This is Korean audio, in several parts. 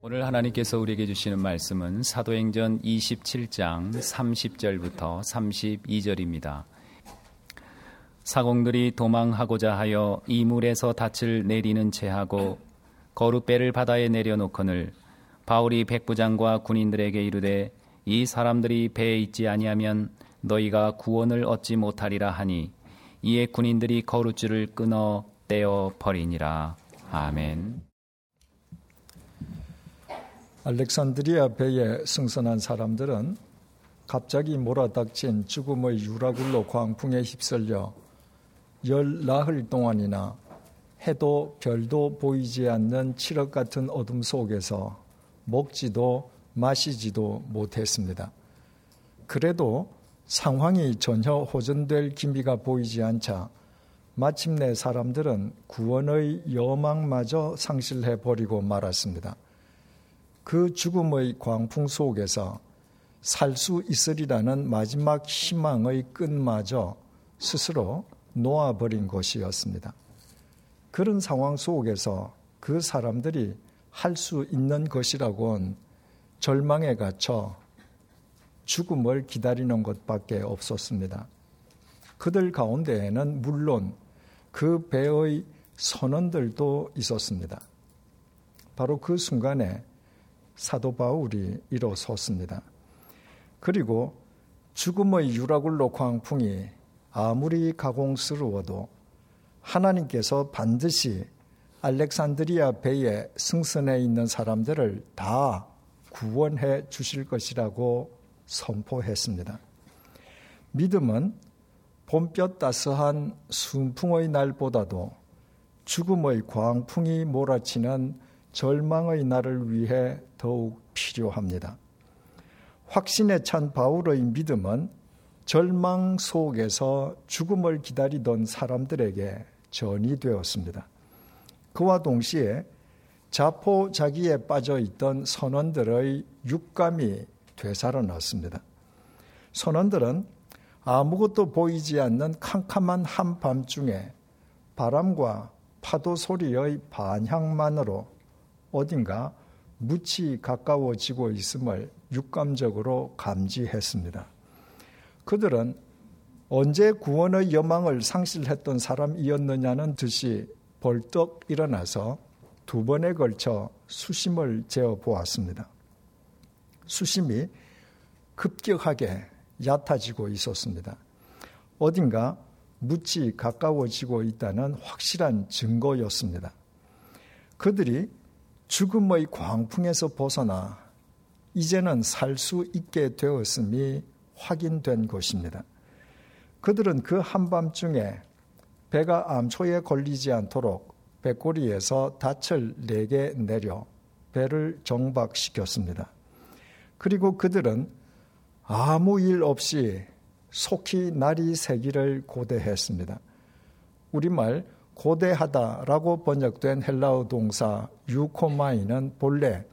오늘 하나님께서 우리에게 주시는 말씀은 사도행전 27장 30절부터 32절입니다. 사공들이 도망하고자 하여 이물에서 닻을 내리는 채 하고 거룻배를 바다에 내려놓거늘 바울이 백부장과 군인들에게 이르되 이 사람들이 배에 있지 아니하면 너희가 구원을 얻지 못하리라 하니 이에 군인들이 거룻줄을 끊어 떼어 버리니라. 아멘. 알렉산드리아 배에 승선한 사람들은 갑자기 몰아닥친 죽음의 유라굴로 광풍에 휩쓸려 열 나흘 동안이나 해도 별도 보이지 않는 칠흑 같은 어둠 속에서 먹지도 마시지도 못했습니다. 그래도 상황이 전혀 호전될 기미가 보이지 않자 마침내 사람들은 구원의 여망마저 상실해 버리고 말았습니다. 그 죽음의 광풍 속에서 살 수 있으리라는 마지막 희망의 끈마저 스스로 놓아버린 것이었습니다. 그런 상황 속에서 그 사람들이 할 수 있는 것이라곤 절망에 갇혀 죽음을 기다리는 것밖에 없었습니다. 그들 가운데에는 물론 그 배의 선원들도 있었습니다. 바로 그 순간에 사도 바울이 일어섰습니다. 그리고 죽음의 유라굴로 광풍이 아무리 가공스러워도 하나님께서 반드시 알렉산드리아 배에 승선해 있는 사람들을 다 구원해 주실 것이라고 선포했습니다. 믿음은 봄볕 따스한 순풍의 날보다도 죽음의 광풍이 몰아치는 절망의 날을 위해 더욱 필요합니다. 확신에 찬 바울의 믿음은 절망 속에서 죽음을 기다리던 사람들에게 전이 되었습니다. 그와 동시에 자포 자기에 빠져 있던 선원들의 육감이 되살아났습니다. 선원들은 아무것도 보이지 않는 캄캄한 한밤중에 바람과 파도 소리의 반향만으로 어딘가 무치 가까워지고 있음을 육감적으로 감지했습니다. 그들은 언제 구원의 여망을 상실했던 사람이었느냐는 듯이 벌떡 일어나서 두 번에 걸쳐 수심을 재어 보았습니다. 수심이 급격하게 얕아지고 있었습니다. 어딘가 무치 가까워지고 있다는 확실한 증거였습니다. 그들이 죽음의 광풍에서 벗어나 이제는 살 수 있게 되었음이 확인된 것입니다. 그들은 그 한밤중에 배가 암초에 걸리지 않도록 배꼬리에서 닻을 네개 내려 배를 정박시켰습니다. 그리고 그들은 아무 일 없이 속히 날이 새기를 고대했습니다. 우리말 고대하다라고 번역된 헬라어 동사 유코마이는 본래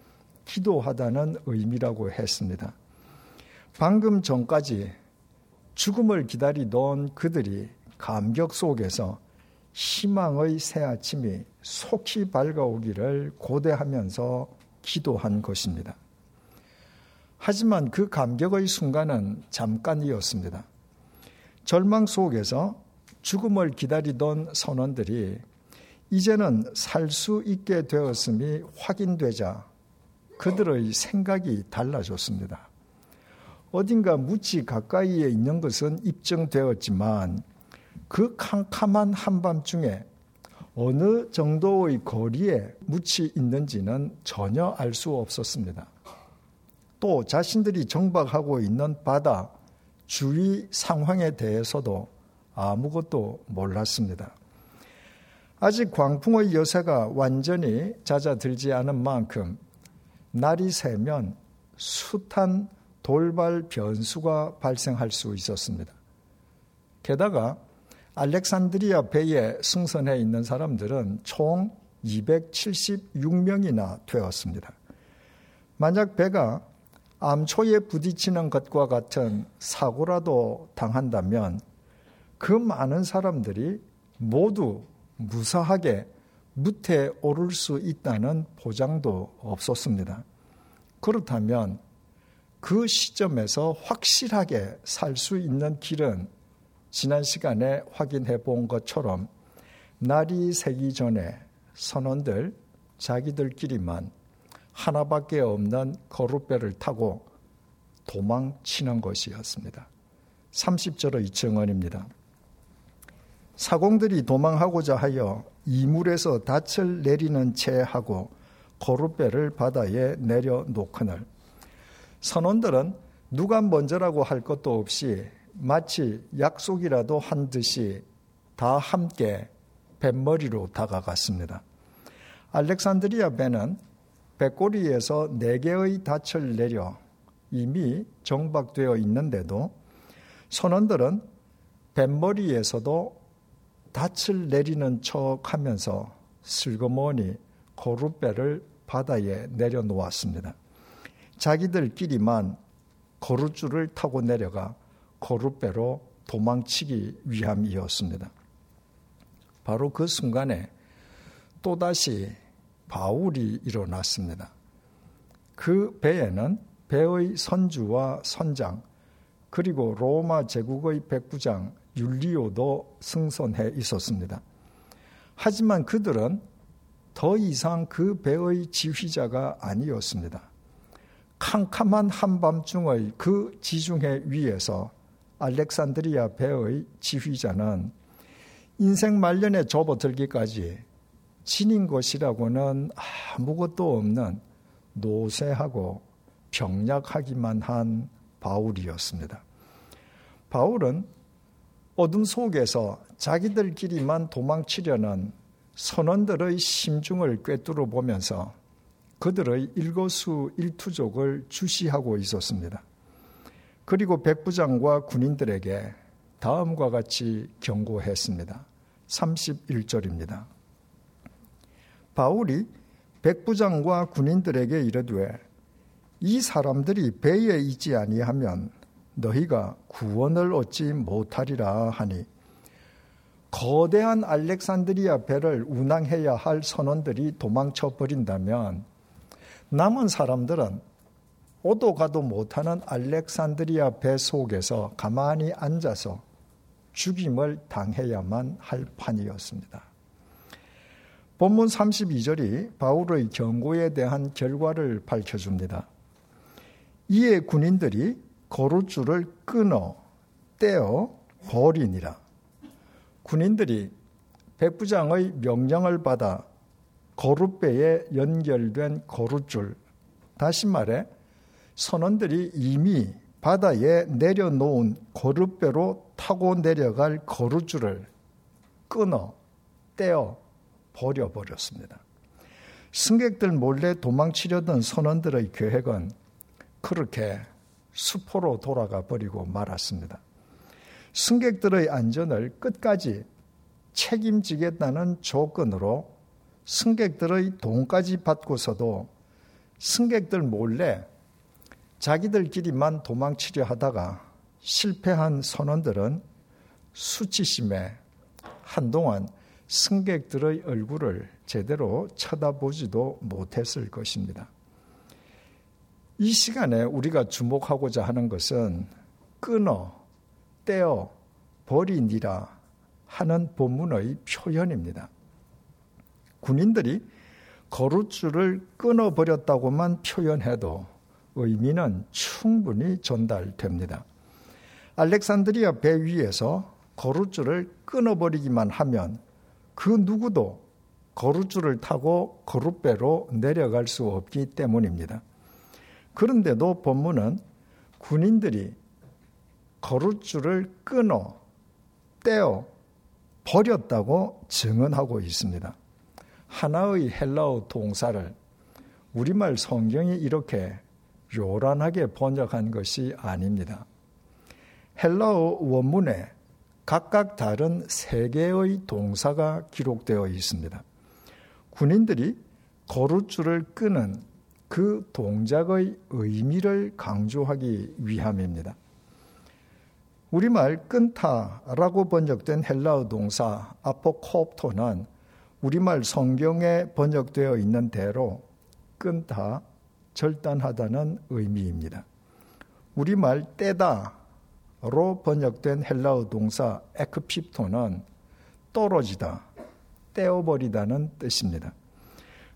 기도하다는 의미라고 했습니다. 방금 전까지 죽음을 기다리던 그들이 감격 속에서 희망의 새 아침이 속히 밝아오기를 고대하면서 기도한 것입니다. 하지만 그 감격의 순간은 잠깐이었습니다. 절망 속에서 죽음을 기다리던 선원들이 이제는 살 수 있게 되었음이 확인되자 그들의 생각이 달라졌습니다. 어딘가 무지 가까이에 있는 것은 입증되었지만 그 캄캄한 한밤중에 어느 정도의 거리에 묻히 있는지는 전혀 알 수 없었습니다. 또 자신들이 정박하고 있는 바다 주위 상황에 대해서도 아무것도 몰랐습니다. 아직 광풍의 여세가 완전히 잦아들지 않은 만큼 날이 새면 숱한 돌발 변수가 발생할 수 있었습니다. 게다가 알렉산드리아 배에 승선해 있는 사람들은 총 276명이나 되었습니다. 만약 배가 암초에 부딪히는 것과 같은 사고라도 당한다면 그 많은 사람들이 모두 무사하게 무태 오를 수 있다는 보장도 없었습니다. 그렇다면 그 시점에서 확실하게 살 수 있는 길은 지난 시간에 확인해 본 것처럼 날이 새기 전에 선원들 자기들끼리만 하나밖에 없는 거룻배를 타고 도망치는 것이었습니다. 30절의 증언입니다. 사공들이 도망하고자 하여 이물에서 닻을 내리는 채 하고 거룻배를 바다에 내려놓거늘 선원들은 누가 먼저라고 할 것도 없이 마치 약속이라도 한 듯이 다 함께 뱃머리로 다가갔습니다. 알렉산드리아 배는 배꼬리에서 네 개의 닻을 내려 이미 정박되어 있는데도 선원들은 뱃머리에서도 닻을 내리는 척 하면서 슬그머니 고룻배를 바다에 내려놓았습니다. 자기들끼리만 고룻줄을 타고 내려가 고룻배로 도망치기 위함이었습니다. 바로 그 순간에 또다시 바울이 일어났습니다. 그 배에는 배의 선주와 선장, 그리고 로마 제국의 백부장 율리오도 승선해 있었습니다. 하지만 그들은 더 이상 그 배의 지휘자가 아니었습니다. 캄캄한 한밤중의 그 지중해 위에서 알렉산드리아 배의 지휘자는 인생 말년에 접어들기까지 지닌 것이라고는 아무것도 없는 노쇠하고 병약하기만 한 바울이었습니다. 바울은 어둠 속에서 자기들끼리만 도망치려는 선원들의 심중을 꿰뚫어 보면서 그들의 일거수 일투족을 주시하고 있었습니다. 그리고 백부장과 군인들에게 다음과 같이 경고했습니다. 31절입니다. 바울이 백부장과 군인들에게 이르되 이 사람들이 배에 있지 아니하면 너희가 구원을 얻지 못하리라 하니 거대한 알렉산드리아 배를 운항해야 할 선원들이 도망쳐 버린다면 남은 사람들은 오도 가도 못하는 알렉산드리아 배 속에서 가만히 앉아서 죽임을 당해야만 할 판이었습니다. 본문 32절이 바울의 경고에 대한 결과를 밝혀줍니다. 이에 군인들이 거루줄을 끊어 떼어 버리니라. 군인들이 백부장의 명령을 받아 거룻배에 연결된 거룻줄, 다시 말해 선원들이 이미 바다에 내려놓은 거룻배로 타고 내려갈 거룻줄을 끊어 떼어 버려버렸습니다. 승객들 몰래 도망치려던 선원들의 계획은 그렇게 수포로 돌아가 버리고 말았습니다. 승객들의 안전을 끝까지 책임지겠다는 조건으로 승객들의 돈까지 받고서도 승객들 몰래 자기들끼리만 도망치려 하다가 실패한 선원들은 수치심에 한동안 승객들의 얼굴을 제대로 쳐다보지도 못했을 것입니다. 이 시간에 우리가 주목하고자 하는 것은 끊어, 떼어, 버리니라 하는 본문의 표현입니다. 군인들이 거룻줄을 끊어버렸다고만 표현해도 의미는 충분히 전달됩니다. 알렉산드리아 배 위에서 거룻줄을 끊어버리기만 하면 그 누구도 거룻줄을 타고 거룻배로 내려갈 수 없기 때문입니다. 그런데도 본문은 군인들이 거룻줄을 끊어 떼어 버렸다고 증언하고 있습니다. 하나의 헬라어 동사를 우리말 성경이 이렇게 요란하게 번역한 것이 아닙니다. 헬라어 원문에 각각 다른 세 개의 동사가 기록되어 있습니다. 군인들이 거룻줄을 끄는 그 동작의 의미를 강조하기 위함입니다. 우리말 끈타라고 번역된 헬라어 동사 아포코프토는 우리말 성경에 번역되어 있는 대로 끊다, 절단하다는 의미입니다. 우리말 떼다로 번역된 헬라어 동사 에크핍토는 떨어지다, 떼어버리다는 뜻입니다.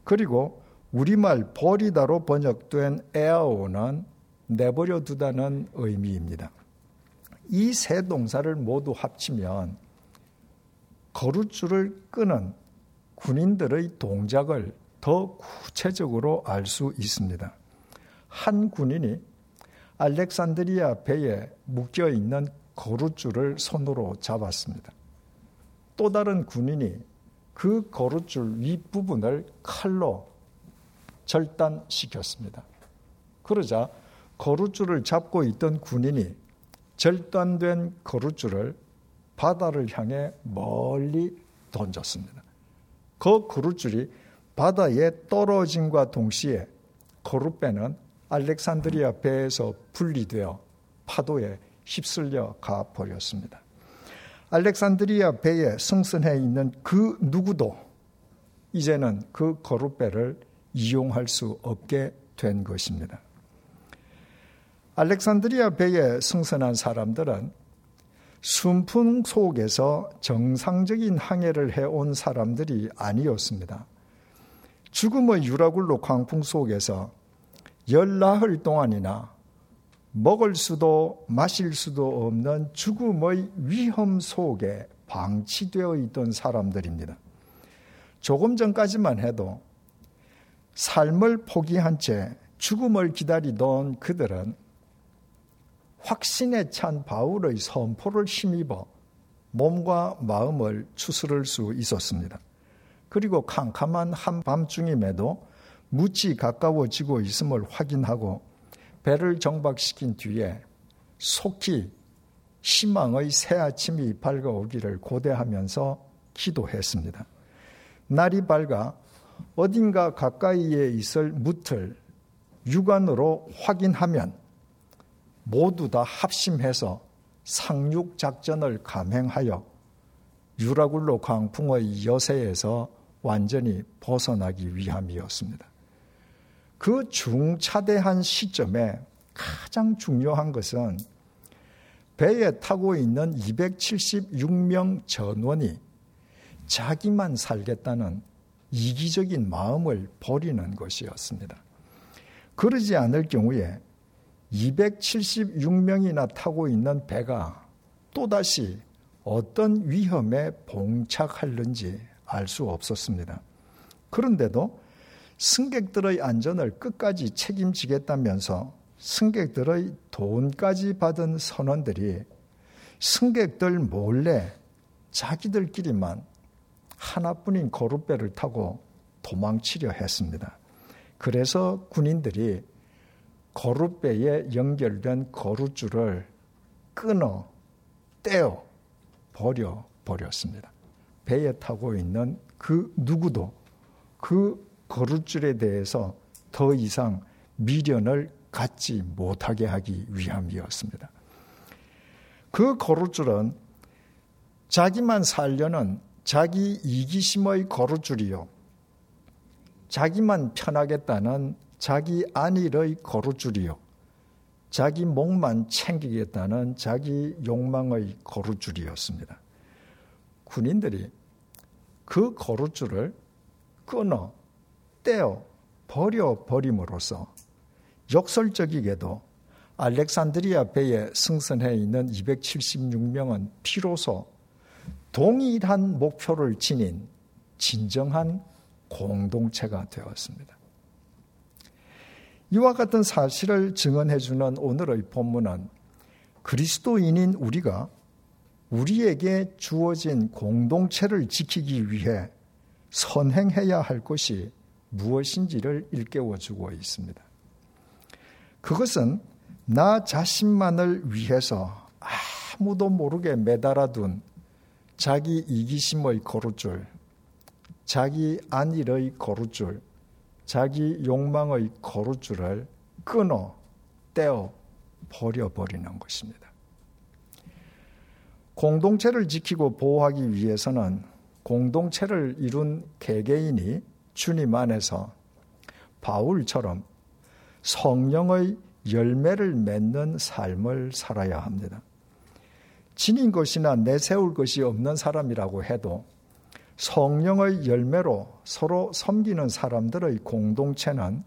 그리고 우리말 버리다로 번역된 에아오는 내버려 두다는 의미입니다. 이 세 동사를 모두 합치면 거룻줄을 끄는 군인들의 동작을 더 구체적으로 알 수 있습니다. 한 군인이 알렉산드리아 배에 묶여 있는 거룻줄을 손으로 잡았습니다. 또 다른 군인이 그 거룻줄 윗부분을 칼로 절단시켰습니다. 그러자 거룻줄을 잡고 있던 군인이 절단된 거룻줄을 바다를 향해 멀리 던졌습니다. 그 거룻줄이 바다에 떨어짐과 동시에 거룻배는 알렉산드리아 배에서 분리되어 파도에 휩쓸려 가 버렸습니다. 알렉산드리아 배에 승선해 있는 그 누구도 이제는 그 거룻배를 이용할 수 없게 된 것입니다. 알렉산드리아 배에 승선한 사람들은 순풍 속에서 정상적인 항해를 해온 사람들이 아니었습니다. 죽음의 유라굴로 광풍 속에서 열나흘 동안이나 먹을 수도 마실 수도 없는 죽음의 위험 속에 방치되어 있던 사람들입니다. 조금 전까지만 해도 삶을 포기한 채 죽음을 기다리던 그들은 확신에 찬 바울의 선포를 힘입어 몸과 마음을 추스를 수 있었습니다. 그리고 캄캄한 한밤중임에도 무지 가까워지고 있음을 확인하고 배를 정박시킨 뒤에 속히 희망의 새 아침이 밝아오기를 고대하면서 기도했습니다. 날이 밝아 어딘가 가까이에 있을 무틀 육안으로 확인하면 모두 다 합심해서 상륙 작전을 감행하여 유라굴로 광풍의 여세에서 완전히 벗어나기 위함이었습니다. 그 중차대한 시점에 가장 중요한 것은 배에 타고 있는 276명 전원이 자기만 살겠다는 이기적인 마음을 버리는 것이었습니다. 그러지 않을 경우에 276명이나 타고 있는 배가 또다시 어떤 위험에 봉착할는지 알 수 없었습니다. 그런데도 승객들의 안전을 끝까지 책임지겠다면서 승객들의 돈까지 받은 선원들이 승객들 몰래 자기들끼리만 하나뿐인 거룻배를 타고 도망치려 했습니다. 그래서 군인들이 거룻배에 연결된 거룻줄을 끊어 떼어 버려 버렸습니다. 배에 타고 있는 그 누구도 그 거룻줄에 대해서 더 이상 미련을 갖지 못하게 하기 위함이었습니다. 그 거룻줄은 자기만 살려는 자기 이기심의 거룻줄이요. 자기만 편하겠다는 자기 안일의 거룻줄이요. 자기 목만 챙기겠다는 자기 욕망의 거룻줄이었습니다. 군인들이 그 거룻줄을 끊어 떼어 버려 버림으로써 역설적이게도 알렉산드리아 배에 승선해 있는 276명은 비로소 동일한 목표를 지닌 진정한 공동체가 되었습니다. 이와 같은 사실을 증언해주는 오늘의 본문은 그리스도인인 우리가 우리에게 주어진 공동체를 지키기 위해 선행해야 할 것이 무엇인지를 일깨워주고 있습니다. 그것은 나 자신만을 위해서 아무도 모르게 매달아둔 자기 이기심의 거룻줄, 자기 안일의 거룻줄, 자기 욕망의 거룻줄을 끊어 떼어 버려버리는 것입니다. 공동체를 지키고 보호하기 위해서는 공동체를 이룬 개개인이 주님 안에서 바울처럼 성령의 열매를 맺는 삶을 살아야 합니다. 지닌 것이나 내세울 것이 없는 사람이라고 해도 성령의 열매로 서로 섬기는 사람들의 공동체는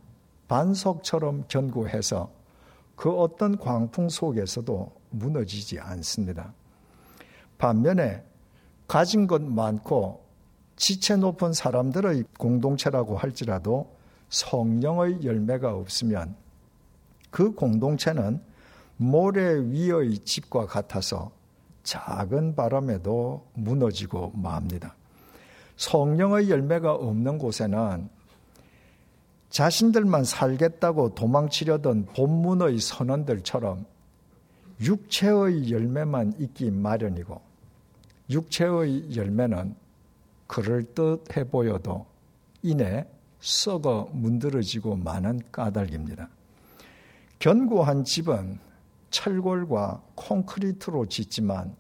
반석처럼 견고해서 그 어떤 광풍 속에서도 무너지지 않습니다. 반면에 가진 것 많고 지체 높은 사람들의 공동체라고 할지라도 성령의 열매가 없으면 그 공동체는 모래 위의 집과 같아서 작은 바람에도 무너지고 맙니다. 성령의 열매가 없는 곳에는 자신들만 살겠다고 도망치려던 본문의 선원들처럼 육체의 열매만 있기 마련이고 육체의 열매는 그럴듯해 보여도 이내 썩어 문드러지고 많은 까닭입니다. 견고한 집은 철골과 콘크리트로 짓지만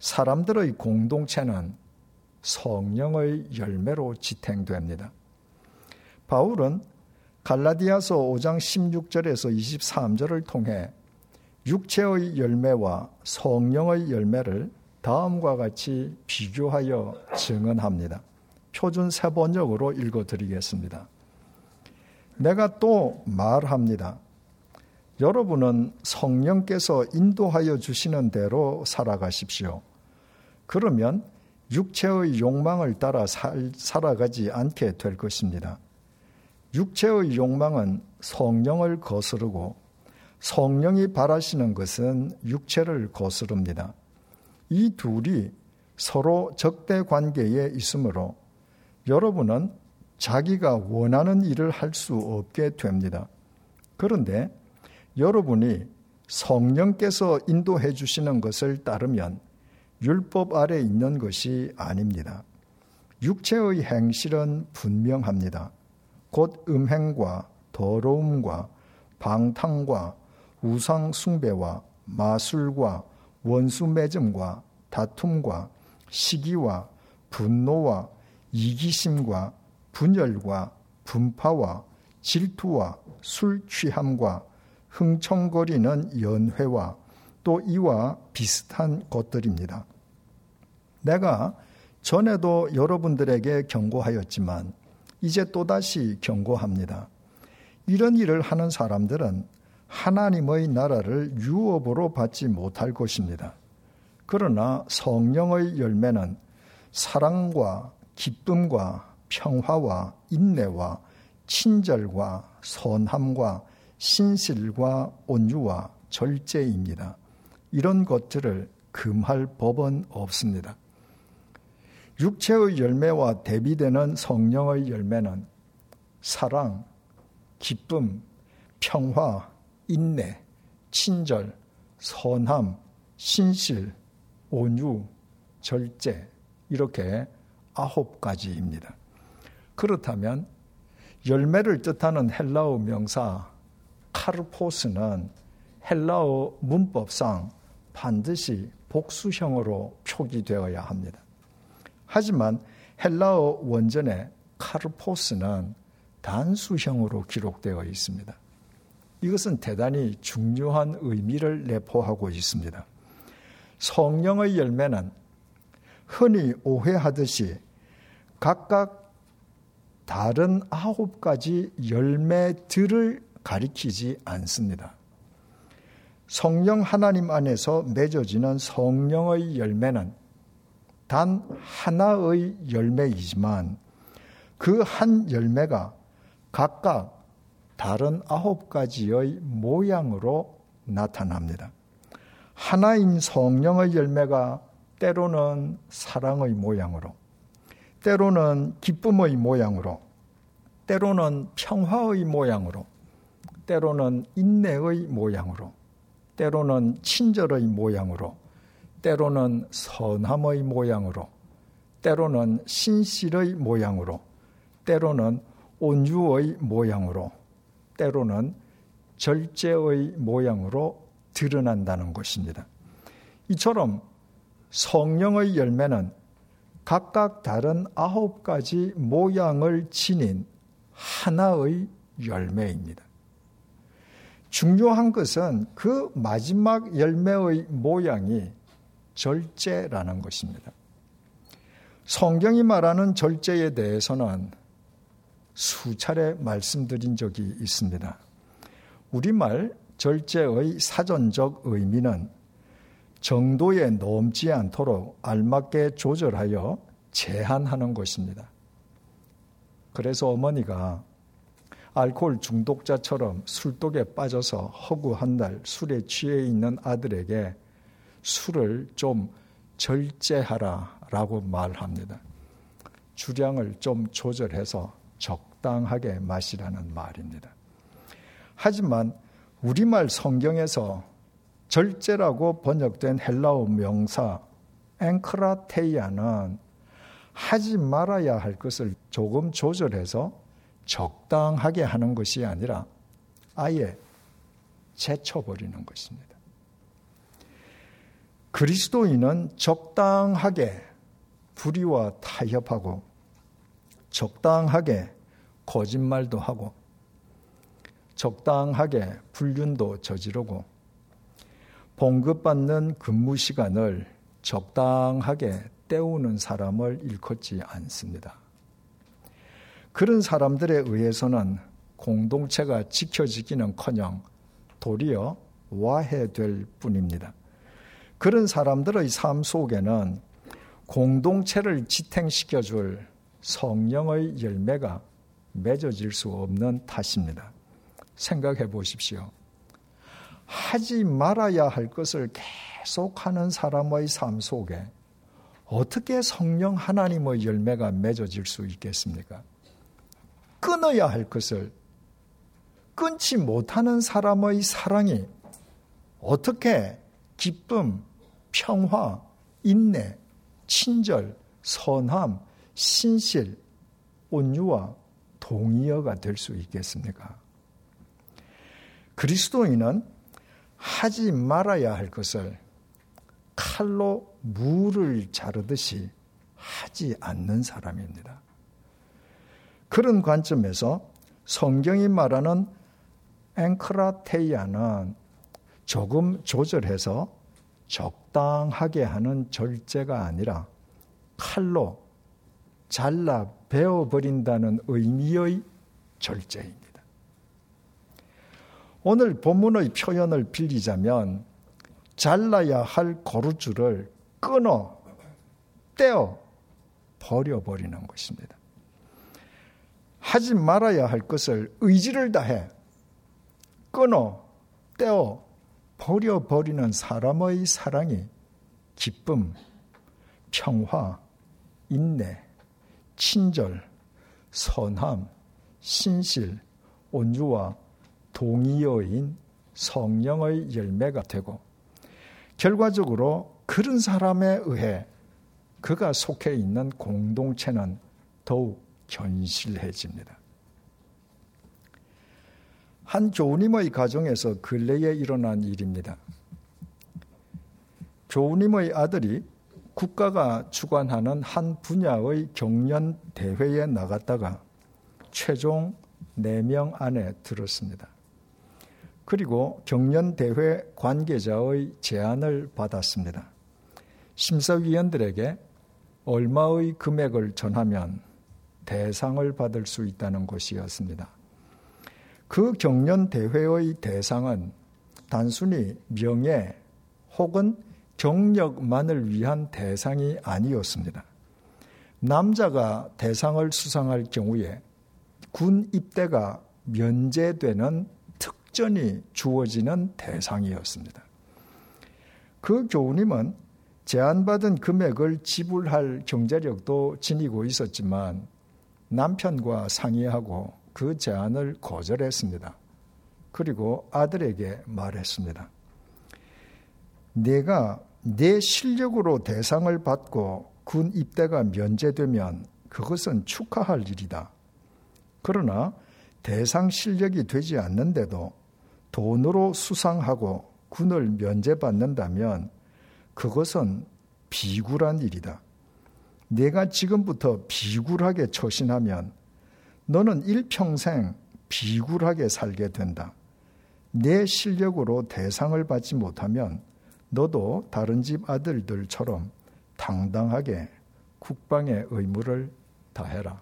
사람들의 공동체는 성령의 열매로 지탱됩니다. 바울은 갈라디아서 5장 16절에서 23절을 통해 육체의 열매와 성령의 열매를 다음과 같이 비교하여 증언합니다. 표준 세번역으로 읽어 드리겠습니다. 내가 또 말합니다. 여러분은 성령께서 인도하여 주시는 대로 살아가십시오. 그러면 육체의 욕망을 따라 살, 살아가지 않게 될 것입니다. 육체의 욕망은 성령을 거스르고 성령이 바라시는 것은 육체를 거스릅니다. 이 둘이 서로 적대 관계에 있으므로 여러분은 자기가 원하는 일을 할 수 없게 됩니다. 그런데 여러분이 성령께서 인도해 주시는 것을 따르면 율법 아래 있는 것이 아닙니다. 육체의 행실은 분명합니다. 곧 음행과 더러움과 방탕과 우상 숭배와 마술과 원수 맺음과 다툼과 시기와 분노와 이기심과 분열과 분파와 질투와 술 취함과 흥청거리는 연회와 또 이와 비슷한 것들입니다. 내가 전에도 여러분들에게 경고하였지만 이제 또다시 경고합니다. 이런 일을 하는 사람들은 하나님의 나라를 유업으로 받지 못할 것입니다. 그러나 성령의 열매는 사랑과 기쁨과 평화와 인내와 친절과 선함과 신실과 온유와 절제입니다. 이런 것들을 금할 법은 없습니다. 육체의 열매와 대비되는 성령의 열매는 사랑, 기쁨, 평화, 인내, 친절, 선함, 신실, 온유, 절제 이렇게 아홉 가지입니다. 그렇다면 열매를 뜻하는 헬라어 명사 카르포스는 헬라어 문법상 반드시 복수형으로 표기되어야 합니다. 하지만 헬라어 원전의 카르포스는 단수형으로 기록되어 있습니다. 이것은 대단히 중요한 의미를 내포하고 있습니다. 성령의 열매는 흔히 오해하듯이 각각 다른 아홉 가지 열매들을 가리키지 않습니다. 성령 하나님 안에서 맺어지는 성령의 열매는 단 하나의 열매이지만 그 한 열매가 각각 다른 아홉 가지의 모양으로 나타납니다. 하나인 성령의 열매가 때로는 사랑의 모양으로, 때로는 기쁨의 모양으로, 때로는 평화의 모양으로, 때로는 인내의 모양으로, 때로는 친절의 모양으로, 때로는 선함의 모양으로, 때로는 신실의 모양으로, 때로는 온유의 모양으로, 때로는 절제의 모양으로 드러난다는 것입니다. 이처럼 성령의 열매는 각각 다른 아홉 가지 모양을 지닌 하나의 열매입니다. 중요한 것은 그 마지막 열매의 모양이 절제라는 것입니다. 성경이 말하는 절제에 대해서는 수차례 말씀드린 적이 있습니다. 우리말 절제의 사전적 의미는 정도에 넘지 않도록 알맞게 조절하여 제한하는 것입니다. 그래서 어머니가 알코올 중독자처럼 술독에 빠져서 허구한 날 술에 취해 있는 아들에게 술을 좀 절제하라 라고 말합니다. 주량을 좀 조절해서 적당하게 마시라는 말입니다. 하지만 우리말 성경에서 절제라고 번역된 헬라어 명사 앵크라테이아는 하지 말아야 할 것을 조금 조절해서 적당하게 하는 것이 아니라 아예 제쳐버리는 것입니다. 그리스도인은 적당하게 불의와 타협하고 적당하게 거짓말도 하고 적당하게 불륜도 저지르고 봉급받는 근무 시간을 적당하게 때우는 사람을 일컫지 않습니다. 그런 사람들에 의해서는 공동체가 지켜지기는 커녕 도리어 와해될 뿐입니다. 그런 사람들의 삶 속에는 공동체를 지탱시켜 줄 성령의 열매가 맺어질 수 없는 탓입니다. 생각해 보십시오. 하지 말아야 할 것을 계속하는 사람의 삶 속에 어떻게 성령 하나님의 열매가 맺어질 수 있겠습니까? 끊어야 할 것을 끊지 못하는 사람의 사랑이 어떻게 기쁨, 평화, 인내, 친절, 선함, 신실, 온유와 동의어가 될 수 있겠습니까? 그리스도인은 하지 말아야 할 것을 칼로 물을 자르듯이 하지 않는 사람입니다. 그런 관점에서 성경이 말하는 앵크라테이아는 조금 조절해서 적당하게 하는 절제가 아니라 칼로 잘라 베어버린다는 의미의 절제입니다. 오늘 본문의 표현을 빌리자면 잘라야 할 고루줄을 끊어 떼어 버려버리는 것입니다. 하지 말아야 할 것을 의지를 다해 끊어 떼어 버려버리는 사람의 사랑이 기쁨, 평화, 인내, 친절, 선함, 신실, 온유와 동의어인 성령의 열매가 되고 결과적으로 그런 사람에 의해 그가 속해 있는 공동체는 더욱 견실해집니다. 한 교우님의 가정에서 근래에 일어난 일입니다. 교우님의 아들이 국가가 주관하는 한 분야의 경연 대회에 나갔다가 최종 4명 안에 들었습니다. 그리고 경연 대회 관계자의 제안을 받았습니다. 심사위원들에게 얼마의 금액을 전하면 대상을 받을 수 있다는 것이었습니다. 그 경연대회의 대상은 단순히 명예 혹은 경력만을 위한 대상이 아니었습니다. 남자가 대상을 수상할 경우에 군 입대가 면제되는 특전이 주어지는 대상이었습니다. 그 교우님은 제안받은 금액을 지불할 경제력도 지니고 있었지만 남편과 상의하고 그 제안을 거절했습니다. 그리고 아들에게 말했습니다. 내가 내 실력으로 대상을 받고 군 입대가 면제되면 그것은 축하할 일이다. 그러나 대상 실력이 되지 않는데도 돈으로 수상하고 군을 면제받는다면 그것은 비굴한 일이다. 내가 지금부터 비굴하게 처신하면 너는 일평생 비굴하게 살게 된다. 내 실력으로 대상을 받지 못하면 너도 다른 집 아들들처럼 당당하게 국방의 의무를 다해라.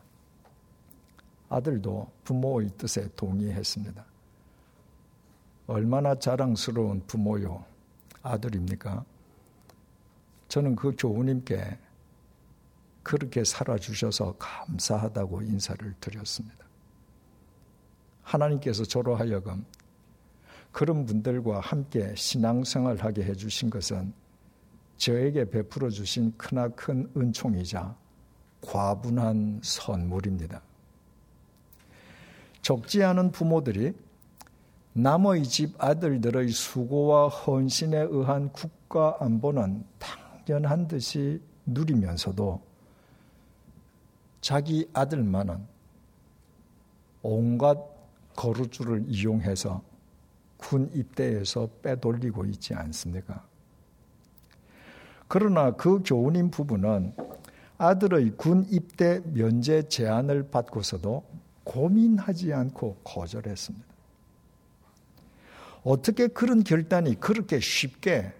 아들도 부모의 뜻에 동의했습니다. 얼마나 자랑스러운 부모요, 아들입니까? 저는 그 교우님께 그렇게 살아주셔서 감사하다고 인사를 드렸습니다. 하나님께서 저로 하여금 그런 분들과 함께 신앙생활하게 해주신 것은 저에게 베풀어 주신 크나큰 은총이자 과분한 선물입니다. 적지 않은 부모들이 남의 집 아들들의 수고와 헌신에 의한 국가 안보는 당연한 듯이 누리면서도 자기 아들만은 온갖 거루줄을 이용해서 군 입대에서 빼돌리고 있지 않습니까? 그러나 그 교우님 부부는 아들의 군 입대 면제 제안을 받고서도 고민하지 않고 거절했습니다. 어떻게 그런 결단이 그렇게 쉽게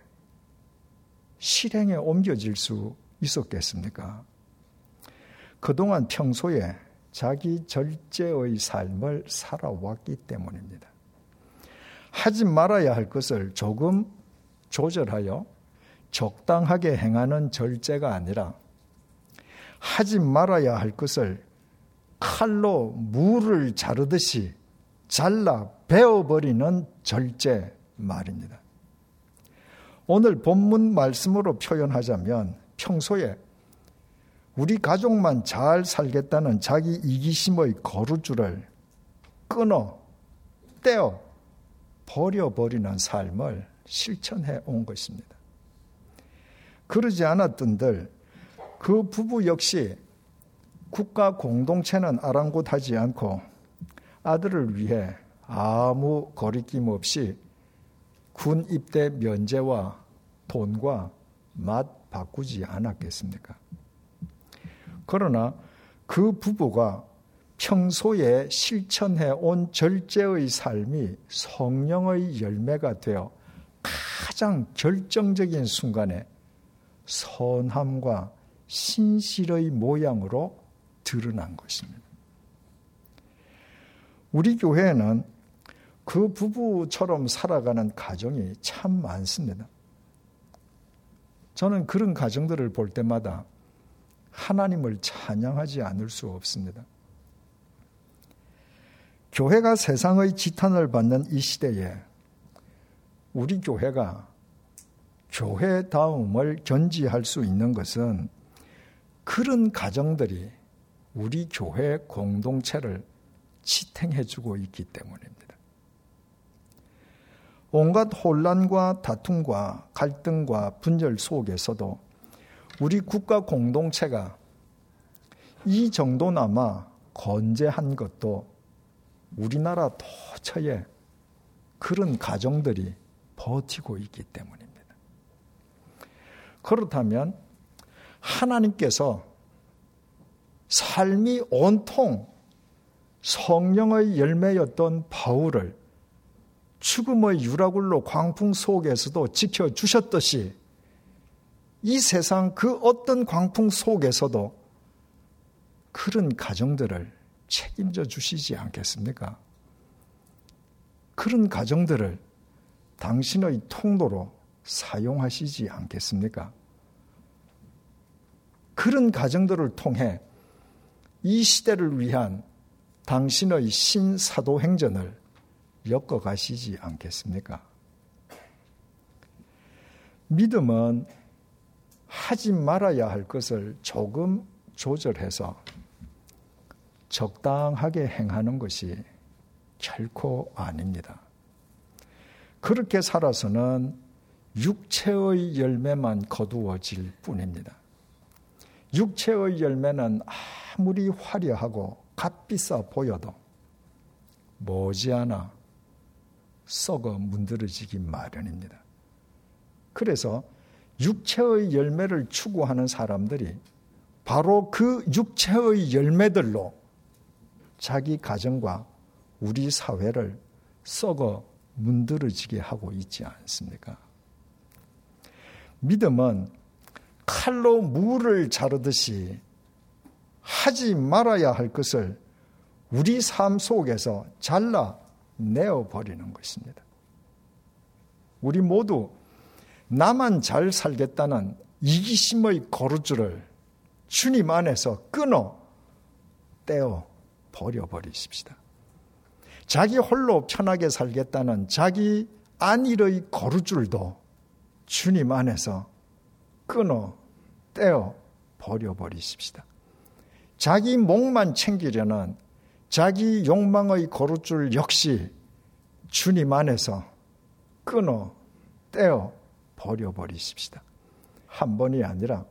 실행에 옮겨질 수 있었겠습니까? 그동안 평소에 자기 절제의 삶을 살아왔기 때문입니다. 하지 말아야 할 것을 조금 조절하여 적당하게 행하는 절제가 아니라 하지 말아야 할 것을 칼로 물을 자르듯이 잘라 베어버리는 절제 말입니다. 오늘 본문 말씀으로 표현하자면 평소에 우리 가족만 잘 살겠다는 자기 이기심의 거루줄을 끊어 떼어 버려버리는 삶을 실천해 온 것입니다. 그러지 않았던들 그 부부 역시 국가 공동체는 아랑곳하지 않고 아들을 위해 아무 거리낌 없이 군 입대 면제와 돈과 맛 바꾸지 않았겠습니까? 그러나 그 부부가 평소에 실천해 온 절제의 삶이 성령의 열매가 되어 가장 결정적인 순간에 선함과 신실의 모양으로 드러난 것입니다. 우리 교회에는 그 부부처럼 살아가는 가정이 참 많습니다. 저는 그런 가정들을 볼 때마다 하나님을 찬양하지 않을 수 없습니다. 교회가 세상의 지탄을 받는 이 시대에 우리 교회가 교회다움을 견지할 수 있는 것은 그런 가정들이 우리 교회 공동체를 지탱해주고 있기 때문입니다. 온갖 혼란과 다툼과 갈등과 분열 속에서도 우리 국가 공동체가 이 정도나마 건재한 것도 우리나라 도처에 그런 가정들이 버티고 있기 때문입니다. 그렇다면 하나님께서 삶이 온통 성령의 열매였던 바울을 죽음의 유라굴로 광풍 속에서도 지켜주셨듯이 이 세상 그 어떤 광풍 속에서도 그런 가정들을 책임져 주시지 않겠습니까? 그런 가정들을 당신의 통로로 사용하시지 않겠습니까? 그런 가정들을 통해 이 시대를 위한 당신의 신사도 행전을 엮어가시지 않겠습니까? 믿음은 하지 말아야 할 것을 조금 조절해서 적당하게 행하는 것이 결코 아닙니다. 그렇게 살아서는 육체의 열매만 거두어질 뿐입니다. 육체의 열매는 아무리 화려하고 값비싸 보여도 머지않아 썩어 문드러지기 마련입니다. 그래서 육체의 열매를 추구하는 사람들이 바로 그 육체의 열매들로 자기 가정과 우리 사회를 썩어 문드러지게 하고 있지 않습니까? 믿음은 칼로 물을 자르듯이 하지 말아야 할 것을 우리 삶 속에서 잘라 내어 버리는 것입니다. 우리 모두 나만 잘 살겠다는 이기심의 거루줄을 주님 안에서 끊어 떼어 버려버리십시다. 자기 홀로 편하게 살겠다는 자기 안일의 거루줄도 주님 안에서 끊어 떼어 버려버리십시다. 자기 목만 챙기려는 자기 욕망의 거루줄 역시 주님 안에서 끊어 떼어 버려버리십시다. 한 번이 아니라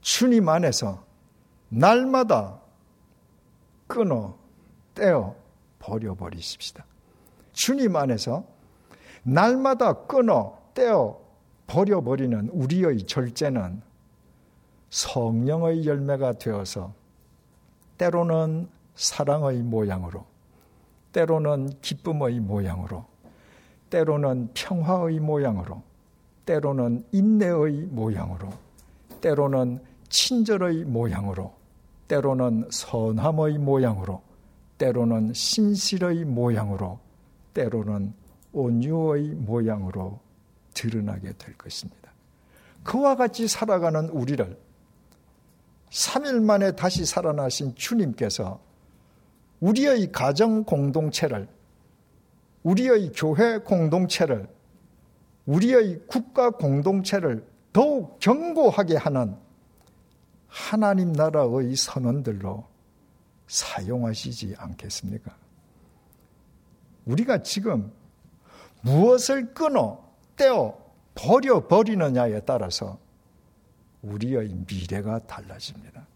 주님 안에서 날마다 끊어 떼어 버려버리십시다. 주님 안에서 날마다 끊어 떼어 버려버리는 우리의 절제는 성령의 열매가 되어서 때로는 사랑의 모양으로, 때로는 기쁨의 모양으로, 때로는 평화의 모양으로, 때로는 인내의 모양으로, 때로는 친절의 모양으로, 때로는 선함의 모양으로, 때로는 신실의 모양으로, 때로는 온유의 모양으로 드러나게 될 것입니다. 그와 같이 살아가는 우리를 3일 만에 다시 살아나신 주님께서 우리의 가정 공동체를, 우리의 교회 공동체를, 우리의 국가 공동체를 더욱 견고하게 하는 하나님 나라의 선언들로 사용하시지 않겠습니까? 우리가 지금 무엇을 끊어 떼어 버려 버리느냐에 따라서 우리의 미래가 달라집니다.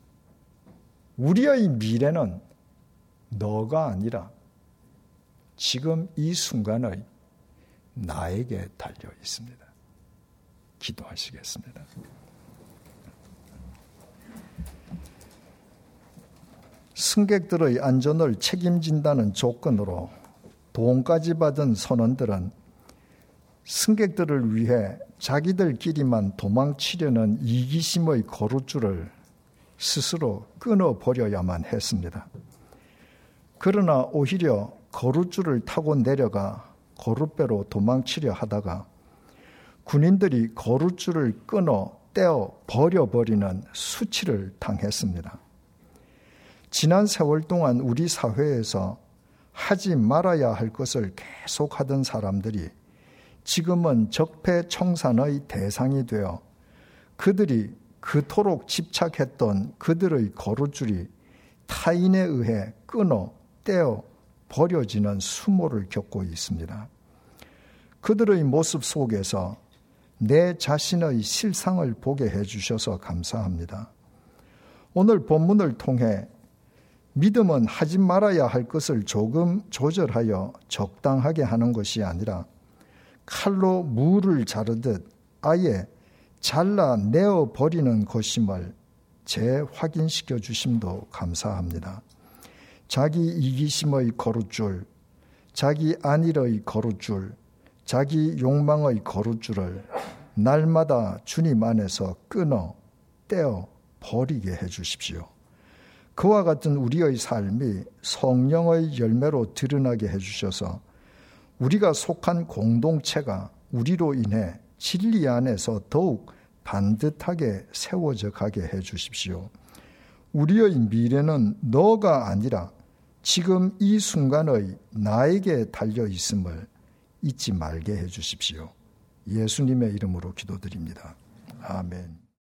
우리의 미래는 너가 아니라 지금 이 순간의 나에게 달려 있습니다. 기도하시겠습니다. 승객들의 안전을 책임진다는 조건으로 돈까지 받은 선원들은 승객들을 위해 자기들끼리만 도망치려는 이기심의 거루줄을 스스로 끊어버려야만 했습니다. 그러나 오히려 거루줄을 타고 내려가 거루배로 도망치려 하다가 군인들이 거루줄을 끊어 떼어 버려버리는 수치를 당했습니다. 지난 세월 동안 우리 사회에서 하지 말아야 할 것을 계속 하던 사람들이 지금은 적폐청산의 대상이 되어 그들이 그토록 집착했던 그들의 거루줄이 타인에 의해 끊어 떼어 버려지는 수모를 겪고 있습니다. 그들의 모습 속에서 내 자신의 실상을 보게 해주셔서 감사합니다. 오늘 본문을 통해 믿음은 하지 말아야 할 것을 조금 조절하여 적당하게 하는 것이 아니라 칼로 물을 자르듯 아예 잘라내어 버리는 것임을 재확인시켜 주심도 감사합니다. 자기 이기심의 거루줄, 자기 안일의 거루줄, 자기 욕망의 거루줄을 날마다 주님 안에서 끊어 떼어 버리게 해 주십시오. 그와 같은 우리의 삶이 성령의 열매로 드러나게 해 주셔서 우리가 속한 공동체가 우리로 인해 진리 안에서 더욱 반듯하게 세워져 가게 해 주십시오. 우리의 미래는 너가 아니라 지금 이 순간의 나에게 달려 있음을 잊지 말게 해 주십시오. 예수님의 이름으로 기도드립니다. 아멘.